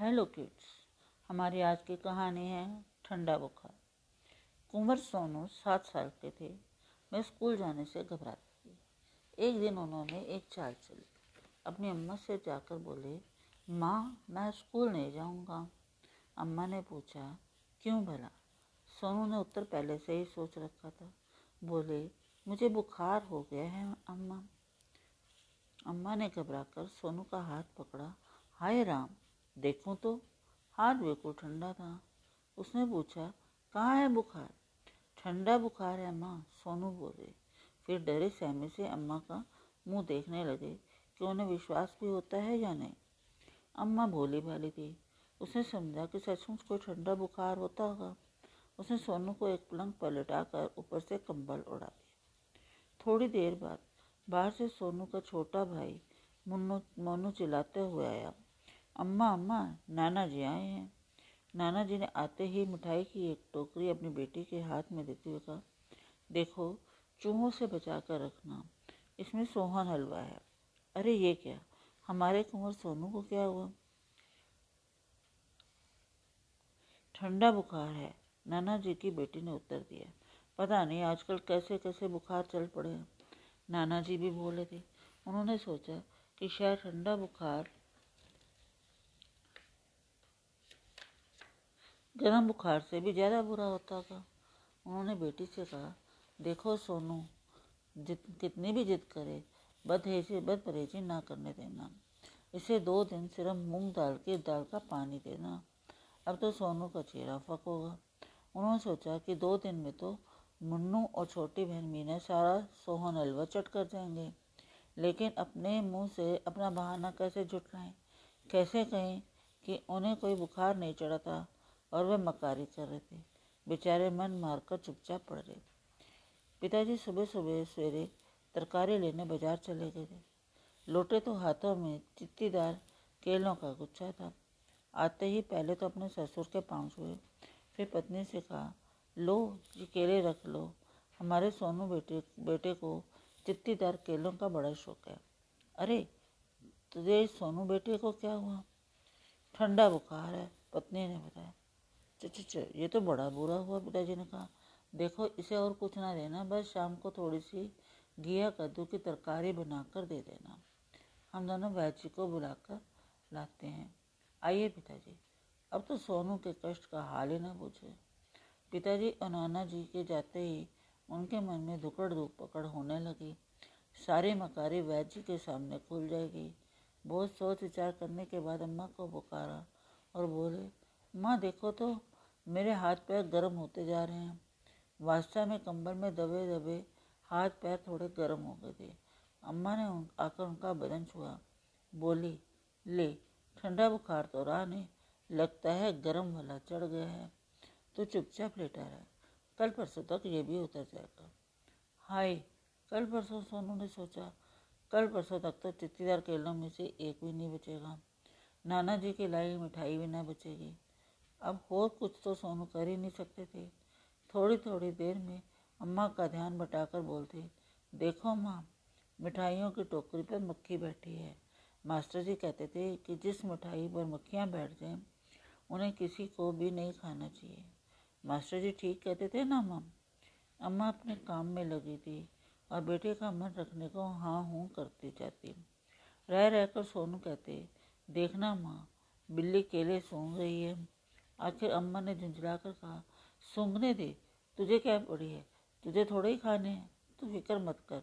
Hello kids हमारी आज की कहानी है ठंडा बुखार। कुंवर सोनू सात साल के थे। मैं स्कूल जाने से घबराती थी। एक दिन उन्होंने एक चाल चली। अपनी अम्मा से जाकर बोले, माँ, मैं स्कूल नहीं जाऊँगा। अम्मा ने पूछा, क्यों भला? सोनू ने उत्तर पहले से ही सोच रखा था। बोले, मुझे बुखार हो गया है, अम्मा। अम्मा ने घबराकर सोनू का हाथ पकड़ा। हाय राम देखूँ तो? हाथ बिल्कुल ठंडा था। उसने पूछा, कहाँ है बुखार? ठंडा बुखार है, अम्मा, सोनू बोले। फिर डरे सहमे से अम्मा का मुँह देखने लगे कि उन्हें विश्वास भी होता है या नहीं। अम्मा भोली भाली थी। उसने समझा कि सचमुच कोई ठंडा बुखार होता होगा। उसने सोनू को एक पलंग पर लिटाकर ऊपर से कंबल उड़ा दिया। थोड़ी देर बाद बाहर से सोनू का छोटा भाई मुन्नू, मोनू चिल्लाते हुए आया। अम्मा अम्मा, नाना जी आए हैं। नाना जी ने आते ही मिठाई की एक टोकरी अपनी बेटी के हाथ में देते हुए कहा, देखो, चूहों से बचा कर रखना, इसमें सोहन हलवा है। अरे, ये क्या? हमारे कुंवर सोनू को क्या हुआ? ठंडा बुखार है। नाना जी की बेटी ने उत्तर दिया। पता नहीं, आजकल कैसे कैसे बुखार चल पड़े हैं। नाना जी भी बोले थे। उन्होंने सोचा कि शायद ठंडा बुखार गर्म बुखार से भी ज़्यादा बुरा होता था। उन्होंने बेटी से कहा, देखो सोनू, जित कितनी भी जिद करे, बदहेजी बद परहेजी ना करने देना। इसे दो दिन सिर्फ़ मूंग दाल के दाल का पानी देना। अब तो सोनू का चेहरा फक होगा। उन्होंने सोचा कि दो दिन में तो मुन्नू और छोटी बहन मीना सारा सोहन हलवा चट कर जाएँगे। लेकिन अपने मुँह से अपना बहाना कैसे जुटलाएँ? कैसे कहें कि उन्हें कोई बुखार नहीं चढ़ा था? और वह मकारी कर रहे थे। बेचारे मन मारकर चुपचाप पड़ रहे थे पिताजी सुबह सुबह सवेरे तरकारी लेने बाज़ार चले गए थे। लोटे तो हाथों में चित्तीदार केलों का गुच्छा था। आते ही पहले तो अपने ससुर के पाँव छुए। फिर पत्नी से कहा, लो ये केले रख लो। हमारे सोनू बेटे बेटे को चित्तीदार केलों का बड़ा शौक है। अरे, तुझे सोनू बेटे को क्या हुआ? ठंडा बुखार है, पत्नी ने बताया। च ये तो बड़ा बुरा हुआ पिताजी ने कहा। देखो, इसे और कुछ ना देना, बस शाम को थोड़ी सी घिया कद्दू की तरकारी बनाकर दे देना। हम दोनों वैची को बुलाकर लाते हैं। आइए पिताजी। अब तो सोनू के कष्ट का हाल ही ना पूछे। पिताजी और नाना जी के जाते ही उनके मन में धुकड़ धुक पकड़ होने लगी। सारी मकारी वैजी के सामने खुल जाएगी। बहुत सोच विचार करने के बाद अम्मा को पुकारा और बोले माँ देखो तो मेरे हाथ पैर गर्म होते जा रहे हैं। वास्तव में कंबल में दबे दबे हाथ पैर थोड़े गर्म हो गए थे। अम्मा ने उन, आकर उनका बदन छुआ। बोली ले ठंडा बुखार तो रहा नहीं लगता है गर्म वाला चढ़ गया है। तो चुपचाप लेटा रहा। कल परसों तक ये भी उतर जाएगा। हाय कल परसों सोनू ने सोचा कल परसों तक तो चित्तीदार केलों में से एक भी नहीं बचेगा। नाना जी की लाई मिठाई भी ना बचेगी। अब और कुछ तो सोनू कर ही नहीं सकते थे। थोड़ी थोड़ी देर में अम्मा का ध्यान बटाकर बोलते, देखो माँ, मिठाइयों की टोकरी पर मक्खी बैठी है। मास्टर जी कहते थे कि जिस मिठाई पर मक्खियाँ बैठ जाएँ, उन्हें किसी को भी नहीं खाना चाहिए। मास्टर जी ठीक कहते थे, ना माँ। अम्मा अपने काम में लगी थी और बेटे का मन रखने को हाँ हूँ करती जाती। रह रहकर सोनू कहते, देखना माँ, बिल्ली केले सूंघ रही है। आखिर अम्मा ने झुंझला कर कहा, सूंघने दे, तुझे क्या पड़ी है? तुझे थोड़े ही खाने हैं, तू फ़िक्र मत कर।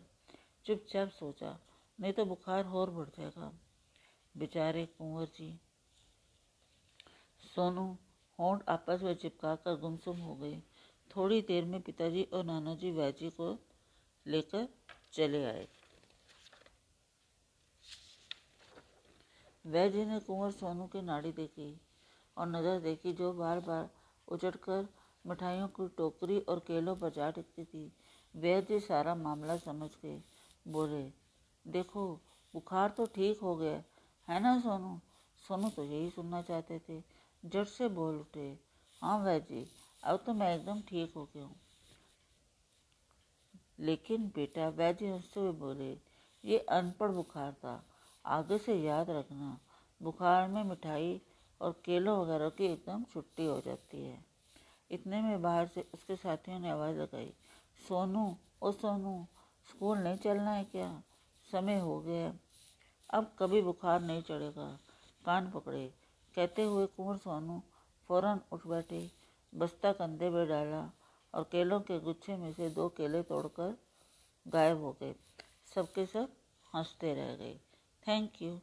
चुपचाप सोचा, नहीं तो बुखार और बढ़ जाएगा। बेचारे कुंवर जी, सोनू होंठ आपस में चिपका कर गुमसुम हो गए। थोड़ी देर में पिताजी और नाना जी वैजी को लेकर चले आए। वैजी ने कुंवर सोनू की नाड़ी देखी। और नज़र देखी जो बार बार उचट कर मिठाइयों की टोकरी और केलों पर जा टिकती थी। वैद्य सारा मामला समझ गए। बोले, देखो, बुखार तो ठीक हो गया, है ना सोनू? सोनू तो यही सुनना चाहते थे। जट से बोल उठे हाँ वैद्य अब तो मैं एकदम ठीक हो गया हूँ। लेकिन बेटा, वैद्य हँसते हुए बोले, ये अनपढ़ बुखार था, आगे से याद रखना। बुखार में मिठाई और केलों वगैरह की एकदम छुट्टी हो जाती है। इतने में बाहर से उसके साथियों ने आवाज़ लगाई, सोनू, ओ सोनू, स्कूल नहीं चलना है क्या? समय हो गया अब कभी बुखार नहीं चढ़ेगा। कान पकड़े। कहते हुए कुंवर सोनू फ़ौरन उठ बैठे, बस्ता कंधे पर डाला और केलों के गुच्छे में से दो केले तोड़कर गायब हो गए। सबके सब हँसते रह गए। Thank you